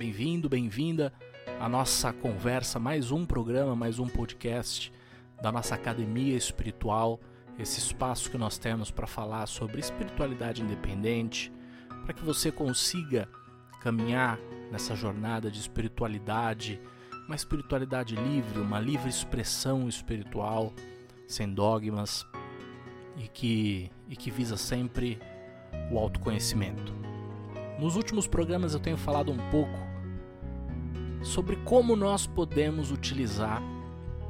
Bem-vindo, bem-vinda à nossa conversa, mais um programa, mais um podcast da nossa academia espiritual, esse espaço que nós temos para falar sobre espiritualidade independente, para que você consiga caminhar nessa jornada de espiritualidade, uma espiritualidade livre, uma livre expressão espiritual, sem dogmas e que, e que visa sempre o autoconhecimento. Nos últimos programas eu tenho falado um pouco sobre como nós podemos utilizar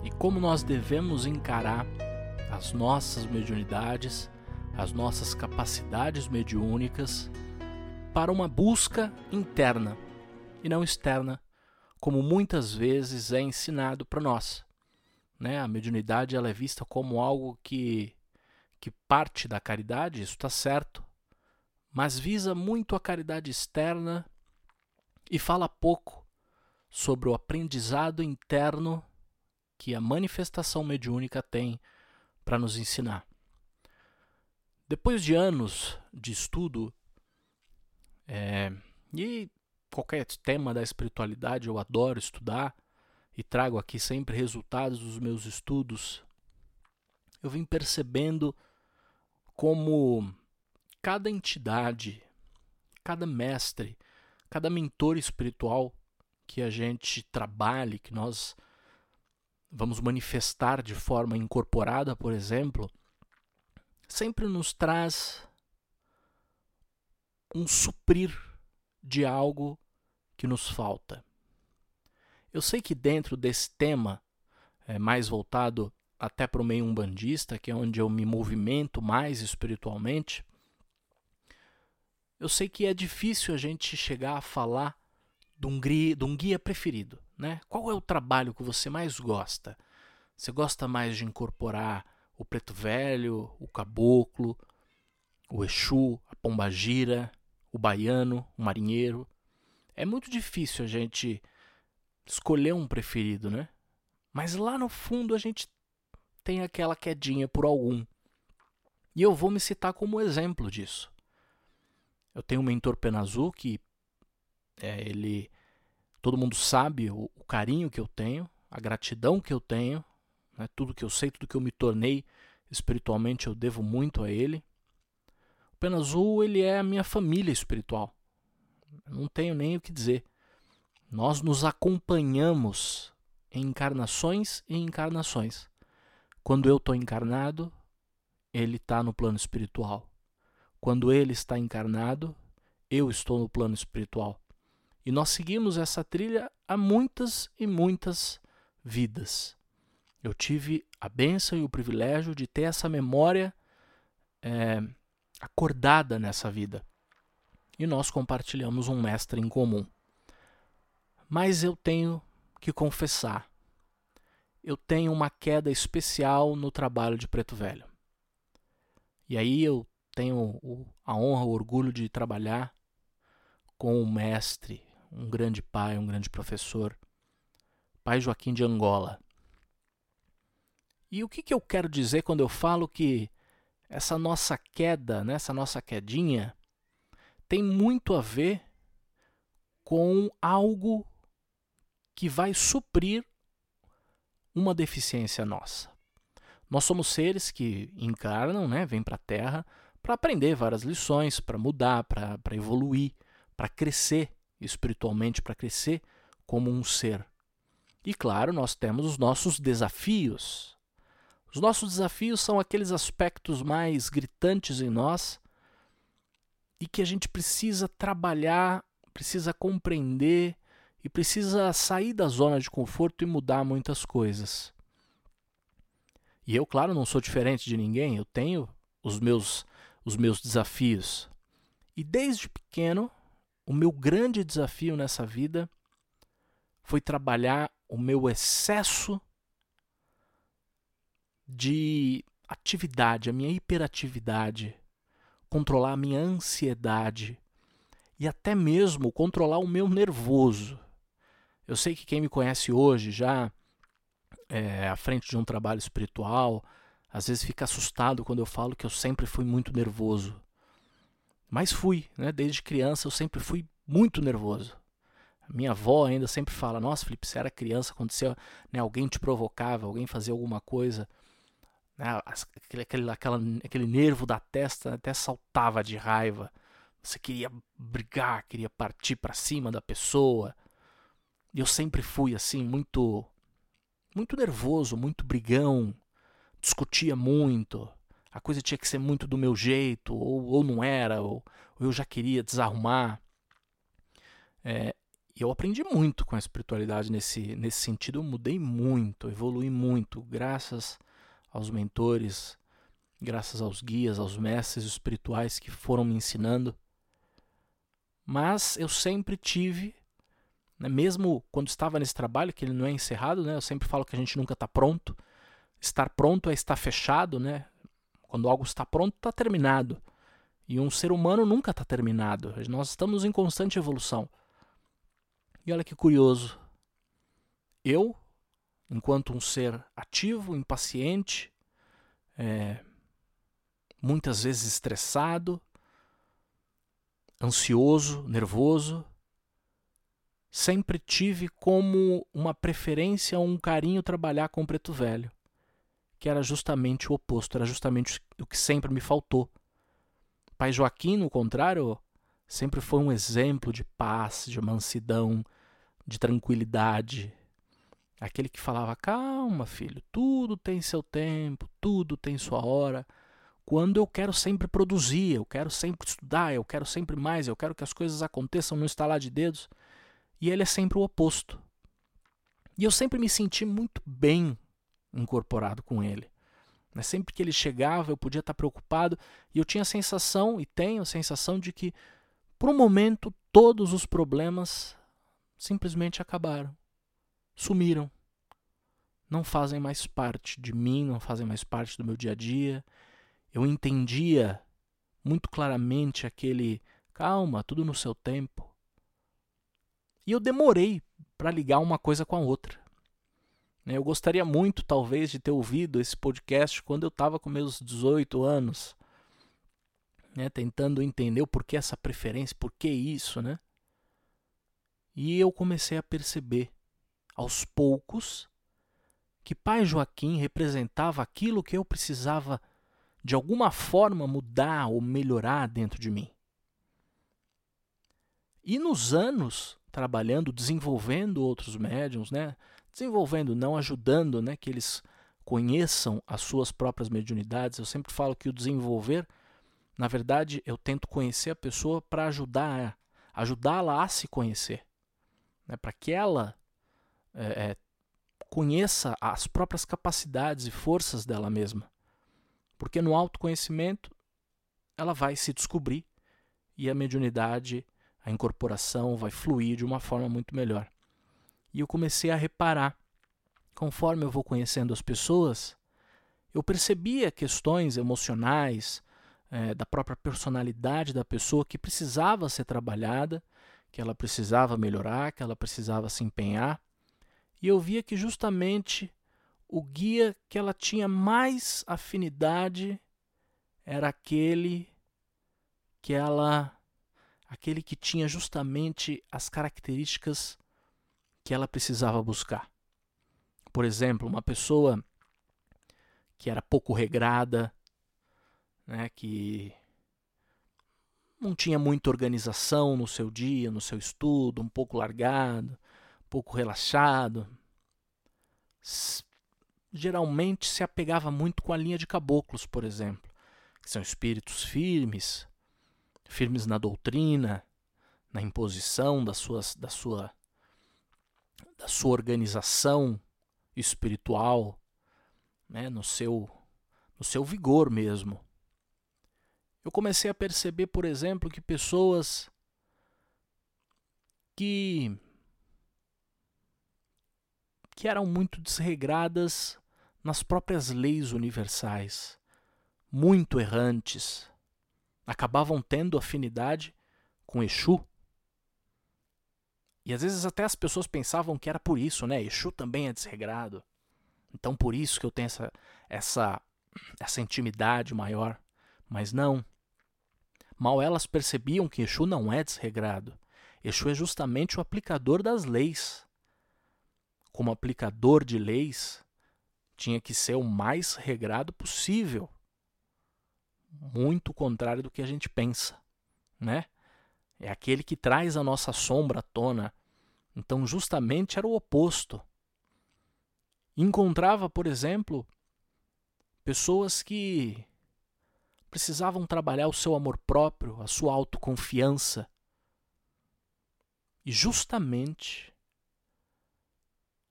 e como nós devemos encarar as nossas mediunidades, as nossas capacidades mediúnicas para uma busca interna e não externa, como muitas vezes é ensinado para nós. Né? A mediunidade ela é vista como algo que, que parte da caridade, isso está certo, mas visa muito a caridade externa e fala pouco sobre o aprendizado interno que a manifestação mediúnica tem para nos ensinar. Depois de anos de estudo, é, e qualquer tema da espiritualidade eu adoro estudar e trago aqui sempre resultados dos meus estudos, eu vim percebendo como cada entidade, cada mestre, cada mentor espiritual que a gente trabalhe, que nós vamos manifestar de forma incorporada, por exemplo, sempre nos traz um suprir de algo que nos falta. Eu sei que dentro desse tema, é, mais voltado até para o meio umbandista, que é onde eu me movimento mais espiritualmente, eu sei que é difícil a gente chegar a falar de um, guia, de um guia preferido. Né? Qual é o trabalho que você mais gosta? Você gosta mais de incorporar o preto velho, o caboclo, o exu, a pombagira, o baiano, o marinheiro? É muito difícil a gente escolher um preferido, né? Mas lá no fundo a gente tem aquela quedinha por algum. E eu vou me citar como exemplo disso. Eu tenho um mentor Penazu que é, ele, todo mundo sabe o, o, carinho que eu tenho, a gratidão que eu tenho, né, tudo que eu sei, tudo que eu me tornei espiritualmente eu devo muito a ele. O Pena Azul ele é a minha família espiritual. não tenho nem o que dizer. Nós nos acompanhamos em encarnações e encarnações. Quando eu estou encarnado, ele está no plano espiritual. Quando ele está encarnado, eu estou no plano espiritual. E nós seguimos essa trilha há muitas e muitas vidas. Eu tive a bênção e o privilégio de ter essa memória é, acordada nessa vida. E nós compartilhamos um mestre em comum. Mas eu tenho que confessar, eu tenho uma queda especial no trabalho de Preto Velho. E aí eu tenho a honra, o orgulho de trabalhar com um mestre, um grande pai, um grande professor, Pai Joaquim de Angola. E o que, que eu quero dizer quando eu falo que essa nossa queda, né, essa nossa quedinha, tem muito a ver com algo que vai suprir uma deficiência nossa. Nós somos seres que encarnam, né, vêm para a Terra para aprender várias lições, para mudar, para evoluir, para crescer espiritualmente para crescer como um ser. E claro, nós temos os nossos desafios. Os nossos desafios são aqueles aspectos mais gritantes em nós e que a gente precisa trabalhar, precisa compreender e precisa sair da zona de conforto e mudar muitas coisas. E eu, claro, não sou diferente de ninguém, eu tenho os meus os meus desafios. E desde pequeno o meu grande desafio nessa vida foi trabalhar o meu excesso de atividade, a minha hiperatividade, controlar a minha ansiedade e até mesmo controlar o meu nervoso. Eu sei que quem me conhece hoje já é, à frente de um trabalho espiritual, às vezes fica assustado quando eu falo que eu sempre fui muito nervoso. Mas fui, né? Desde criança eu sempre fui muito nervoso. Minha avó ainda sempre fala: Nossa, Felipe, você era criança, aconteceu, né, alguém te provocava, alguém fazia alguma coisa, né, aquele, aquele, aquela, aquele nervo da testa até saltava de raiva. Você queria brigar, queria partir para cima da pessoa. E eu sempre fui assim, muito, muito nervoso, muito brigão, discutia muito. A coisa tinha que ser muito do meu jeito, ou, ou não era, ou, ou eu já queria desarrumar. É, e eu aprendi muito com a espiritualidade nesse, nesse sentido. Eu mudei muito, evolui muito, graças aos mentores, graças aos guias, aos mestres espirituais que foram me ensinando. Mas eu sempre tive, né, mesmo quando estava nesse trabalho, que ele não é encerrado, né, eu sempre falo que a gente nunca está pronto. Estar pronto é estar fechado, né? Quando algo está pronto, está terminado. E um ser humano nunca está terminado. Nós estamos em constante evolução. E olha que curioso. Eu, enquanto um ser ativo, impaciente, é, muitas vezes estressado, ansioso, nervoso, sempre tive como uma preferência, um carinho trabalhar com preto velho, que era justamente o oposto, era justamente o que sempre me faltou. Pai Joaquim, no contrário, sempre foi um exemplo de paz, de mansidão, de tranquilidade. Aquele que falava: calma, filho, tudo tem seu tempo, tudo tem sua hora. Quando eu quero sempre produzir, eu quero sempre estudar, eu quero sempre mais, eu quero que as coisas aconteçam no estalar de dedos. E ele é sempre o oposto. E eu sempre me senti muito bem incorporado com ele. Né, sempre que ele chegava, eu podia estar preocupado e eu tinha a sensação, e tenho a sensação, de que, por um momento, todos os problemas simplesmente acabaram, sumiram. Não fazem mais parte de mim, não fazem mais parte do meu dia a dia. Eu entendia muito claramente aquele calma, tudo no seu tempo. E eu demorei para ligar uma coisa com a outra. Né, eu gostaria muito, talvez, de ter ouvido esse podcast quando eu estava com meus 18 anos, né, tentando entender o porquê essa preferência, por que isso, né? E eu comecei a perceber, aos poucos, que Pai Joaquim representava aquilo que eu precisava, de alguma forma, mudar ou melhorar dentro de mim. E nos anos trabalhando, desenvolvendo outros médiums, né? Desenvolvendo, não ajudando, né, que eles conheçam as suas próprias mediunidades. Eu sempre falo que o desenvolver, na verdade, eu tento conhecer a pessoa para ajudar, ajudá-la a se conhecer, né, para que ela é, é, conheça as próprias capacidades e forças dela mesma. Porque no autoconhecimento ela vai se descobrir e a mediunidade, a incorporação vai fluir de uma forma muito melhor. E eu comecei a reparar, conforme eu vou conhecendo as pessoas, eu percebia questões emocionais, é, da própria personalidade da pessoa que precisava ser trabalhada, que ela precisava melhorar, que ela precisava se empenhar. E eu via que justamente o guia que ela tinha mais afinidade era aquele que ela aquele que tinha justamente as características que ela precisava buscar. Por exemplo, uma pessoa que era pouco regrada, né, que não tinha muita organização no seu dia, no seu estudo, um pouco largado, pouco relaxado. Geralmente se apegava muito com a linha de caboclos, por exemplo, que são espíritos firmes, firmes na doutrina, na imposição da, suas, da sua da sua organização espiritual, né, no seu no seu vigor mesmo. Eu comecei a perceber, por exemplo, que pessoas que que eram muito desregradas nas próprias leis universais, muito errantes, acabavam tendo afinidade com Exu, e às vezes até as pessoas pensavam que era por isso, né? Exu também é desregrado. Então por isso que eu tenho essa essa essa intimidade maior. Mas não. Mal elas percebiam que Exu não é desregrado. Exu é justamente o aplicador das leis. Como aplicador de leis, tinha que ser o mais regrado possível. Muito contrário do que a gente pensa, né? É aquele que traz a nossa sombra à tona. Então, justamente era o oposto. Encontrava, por exemplo, pessoas que precisavam trabalhar o seu amor próprio, a sua autoconfiança. E justamente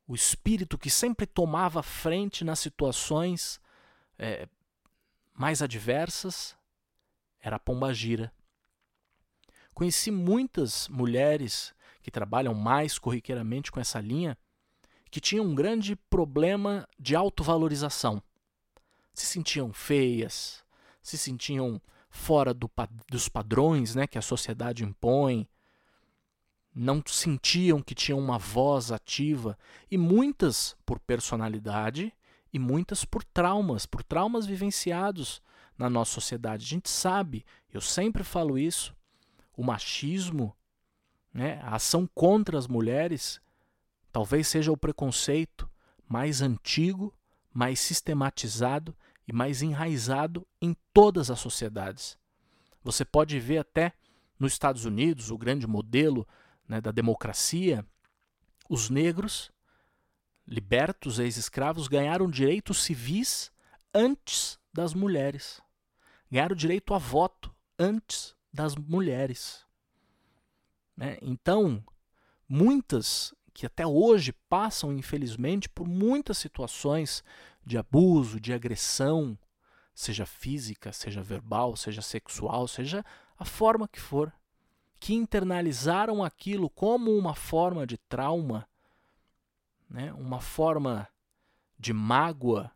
o espírito que sempre tomava frente nas situações é, mais adversas era a pombagira. Conheci muitas mulheres que trabalham mais corriqueiramente com essa linha que tinham um grande problema de autovalorização. Se sentiam feias, se sentiam fora do, dos padrões né, que a sociedade impõe, não sentiam que tinham uma voz ativa, e muitas por personalidade e muitas por traumas, por traumas vivenciados na nossa sociedade. A gente sabe, eu sempre falo isso, o machismo, né, a ação contra as mulheres, talvez seja o preconceito mais antigo, mais sistematizado e mais enraizado em todas as sociedades. Você pode ver até nos Estados Unidos, o grande modelo né, da democracia, os negros, libertos, ex-escravos, ganharam direitos civis antes das mulheres. Ganharam direito a voto antes das mulheres. Né? Então, muitas que até hoje passam, infelizmente, por muitas situações de abuso, de agressão, seja física, seja verbal, seja sexual, seja a forma que for, que internalizaram aquilo como uma forma de trauma, né, uma forma de mágoa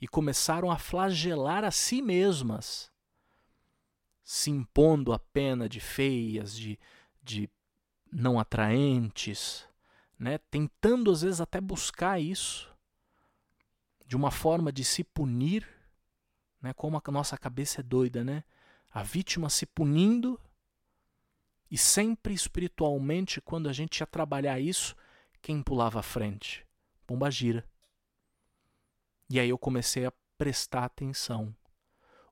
e começaram a flagelar a si mesmas, se impondo a pena de feias, de, de não atraentes, né, tentando às vezes até buscar isso de uma forma de se punir, né? Como a nossa cabeça é doida, né? A vítima se punindo e sempre espiritualmente, quando a gente ia trabalhar isso, quem pulava à frente? Pomba gira. E aí eu comecei a prestar atenção.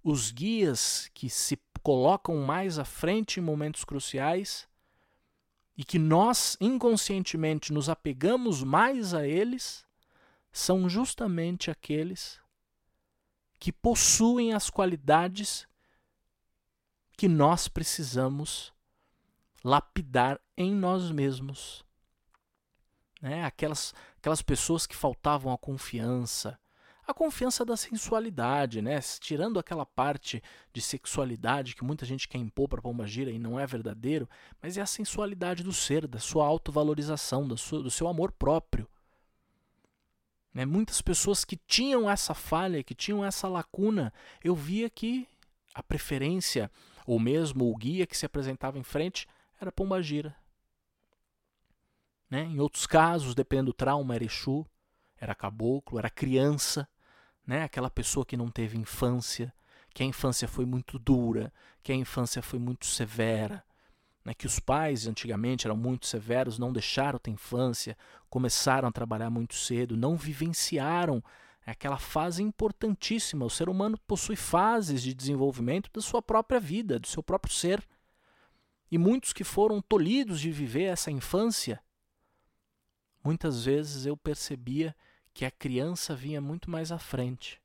Os guias que se colocam mais à frente em momentos cruciais e que nós inconscientemente nos apegamos mais a eles, são justamente aqueles que possuem as qualidades que nós precisamos lapidar em nós mesmos. Né? Aquelas, aquelas pessoas que faltavam a confiança, a confiança da sensualidade, né? tirando aquela parte de sexualidade que muita gente quer impor para a gira e não é verdadeiro, mas é a sensualidade do ser, da sua autovalorização, do seu, do seu amor próprio. Né? Muitas pessoas que tinham essa falha, que tinham essa lacuna, eu via que a preferência, ou mesmo o guia que se apresentava em frente, era Pombagira. Né? Em outros casos, dependendo do trauma, era Exu, era caboclo, era criança, né? aquela pessoa que não teve infância, que a infância foi muito dura, que a infância foi muito severa, né, que os pais antigamente eram muito severos, não deixaram ter infância, começaram a trabalhar muito cedo, não vivenciaram aquela fase importantíssima. O ser humano possui fases de desenvolvimento da sua própria vida, do seu próprio ser. E muitos que foram tolhidos de viver essa infância, muitas vezes eu percebia que a criança vinha muito mais à frente.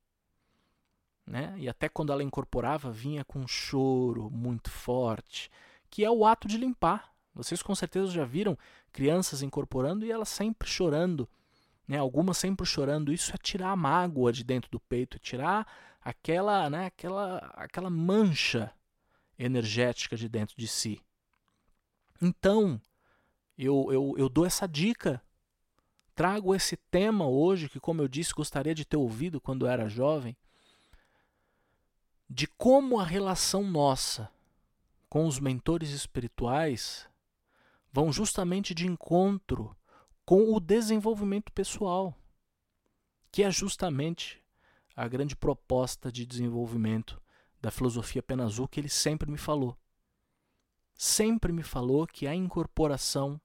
Né? E até quando ela incorporava, vinha com um choro muito forte, que é o ato de limpar. Vocês com certeza já viram crianças incorporando e elas sempre chorando, né? Algumas sempre chorando. Isso é tirar a mágoa de dentro do peito, é tirar aquela, né, aquela, aquela mancha energética de dentro de si. Então, eu, eu, eu dou essa dica. Trago esse tema hoje, que, como eu disse, gostaria de ter ouvido quando era jovem, de como a relação nossa com os mentores espirituais vão justamente de encontro com o desenvolvimento pessoal, que é justamente a grande proposta de desenvolvimento da filosofia pena azul que ele sempre me falou. sempre me falou que a incorporação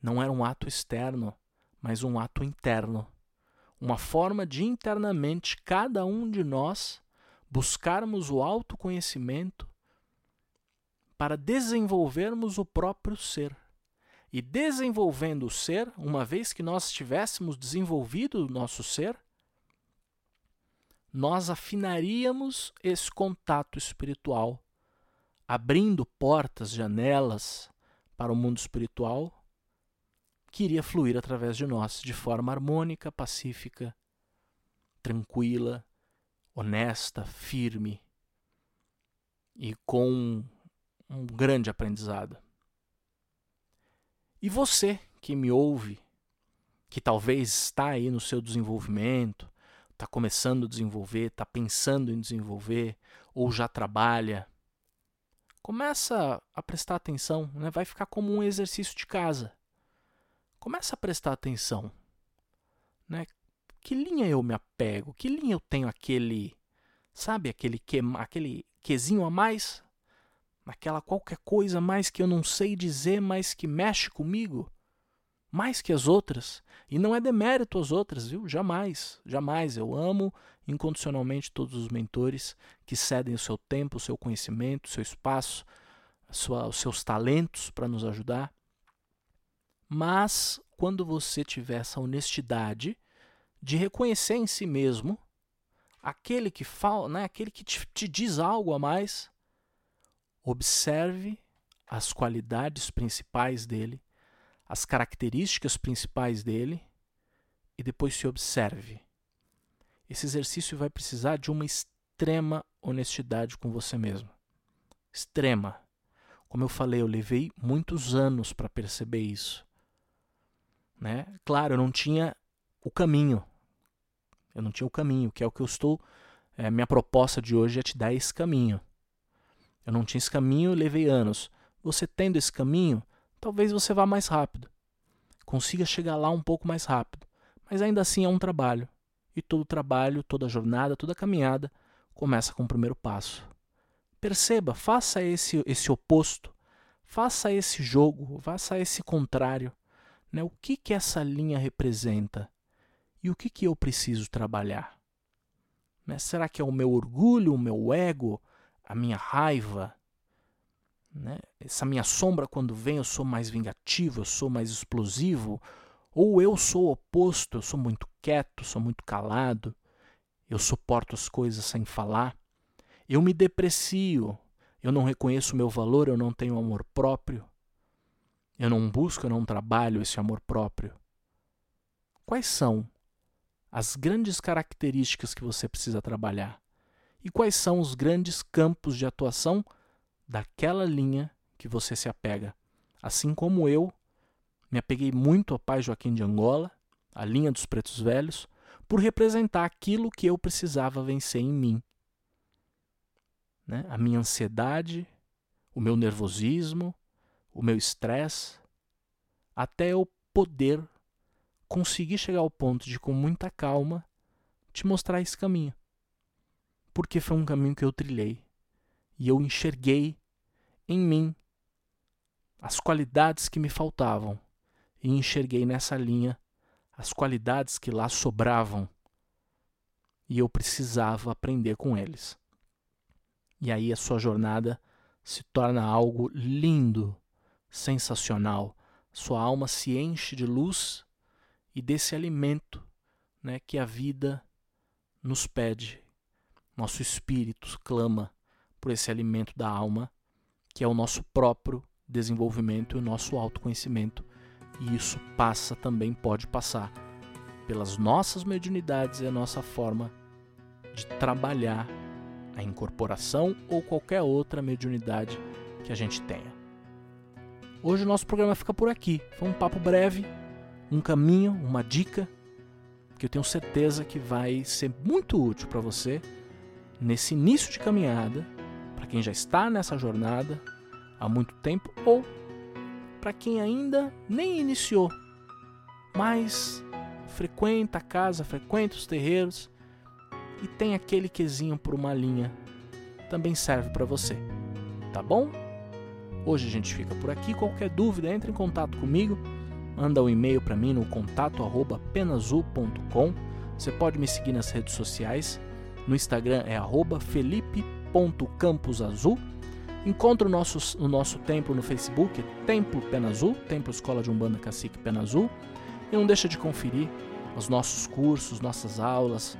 não era um ato externo, mas um ato interno. Uma forma de internamente cada um de nós buscarmos o autoconhecimento para desenvolvermos o próprio ser. E desenvolvendo o ser, uma vez que nós tivéssemos desenvolvido o nosso ser, nós afinaríamos esse contato espiritual, abrindo portas, janelas para o mundo espiritual que iria fluir através de nós de forma harmônica, pacífica, tranquila, honesta, firme e com um grande aprendizado. E você que me ouve, que talvez está aí no seu desenvolvimento, está começando a desenvolver, está pensando em desenvolver, ou já trabalha, começa a prestar atenção, né? vai ficar como um exercício de casa. Começa a prestar atenção. Né? Que linha eu me apego? Que linha eu tenho aquele, sabe, aquele, que, aquele quezinho a mais? Aquela qualquer coisa mais que eu não sei dizer, mas que mexe comigo? mais que as outras. E não é demérito às outras, viu? Jamais, jamais. Eu amo incondicionalmente todos os mentores que cedem o seu tempo, o seu conhecimento, o seu espaço, sua, os seus talentos para nos ajudar. Mas quando você tiver essa honestidade de reconhecer em si mesmo aquele que fala, né, aquele que te, te diz algo a mais, observe as qualidades principais dele as características principais dele e depois se observe. Esse exercício vai precisar de uma extrema honestidade com você mesmo. Extrema. Como eu falei, eu levei muitos anos para perceber isso. Né? Claro, eu não tinha o caminho. Eu não tinha o caminho, que é o que eu estou. É, minha proposta de hoje é te dar esse caminho. Eu não tinha esse caminho, levei anos. Você tendo esse caminho, talvez você vá mais rápido. Consiga chegar lá um pouco mais rápido. Mas ainda assim é um trabalho. E todo trabalho, toda jornada, toda caminhada começa com o primeiro passo. Perceba, faça esse, esse oposto. Faça esse jogo, faça esse contrário. Né? O que, que essa linha representa? E o que, que eu preciso trabalhar? Né? Será que é o meu orgulho, o meu ego, a minha raiva? Né? Essa minha sombra, quando vem, eu sou mais vingativo, eu sou mais explosivo. Ou eu sou oposto, eu sou muito quieto, sou muito calado, eu suporto as coisas sem falar. Eu me deprecio, eu não reconheço o meu valor, eu não tenho amor próprio. Eu não busco, eu não trabalho esse amor próprio. Quais são as grandes características que você precisa trabalhar? E quais são os grandes campos de atuação daquela linha que você se apega. Assim como eu me apeguei muito ao pai Joaquim de Angola, a linha dos pretos velhos, por representar aquilo que eu precisava vencer em mim. Né? A minha ansiedade, o meu nervosismo, o meu estresse, até eu poder conseguir chegar ao ponto de, com muita calma, te mostrar esse caminho. Porque foi um caminho que eu trilhei e eu enxerguei em mim as qualidades que me faltavam e enxerguei nessa linha as qualidades que lá sobravam e eu precisava aprender com eles. E aí a sua jornada se torna algo lindo, sensacional. Sua alma se enche de luz e desse alimento né, que a vida nos pede. Nosso espírito clama por esse alimento da alma, que é o nosso próprio desenvolvimento e o nosso autoconhecimento. E isso passa também, pode passar, pelas nossas mediunidades e a nossa forma de trabalhar a incorporação ou qualquer outra mediunidade que a gente tenha. Hoje o nosso programa fica por aqui. Foi um papo breve, um caminho, uma dica que eu tenho certeza que vai ser muito útil para você nesse início de caminhada quem já está nessa jornada há muito tempo ou para quem ainda nem iniciou, mas frequenta a casa, frequenta os terreiros e tem aquele quesinho por uma linha, também serve para você. Tá bom? Hoje a gente fica por aqui. Qualquer dúvida, entre em contato comigo. Manda um e-mail para mim no contato@penazul.com. Você pode me seguir nas redes sociais. No Instagram é felipe.camposazul. Encontre o nosso, o nosso templo no Facebook, Templo Pena Azul, Templo Escola de Umbanda Cacique Pena Azul. E não deixa de conferir os nossos cursos, nossas aulas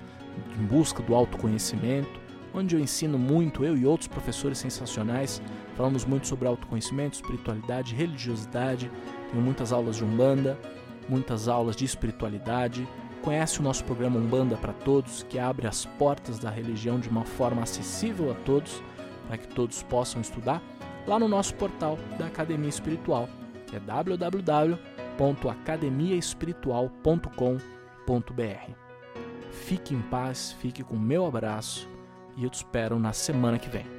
em busca do autoconhecimento, onde eu ensino muito, eu e outros professores sensacionais, falamos muito sobre autoconhecimento, espiritualidade, religiosidade, tenho muitas aulas de Umbanda, muitas aulas de espiritualidade. Conhece o nosso programa Umbanda para Todos, que abre as portas da religião de uma forma acessível a todos, para que todos possam estudar, lá no nosso portal da Academia Espiritual, que é www.academiaespiritual.com.br. Fique em paz, fique com o meu abraço e eu te espero na semana que vem.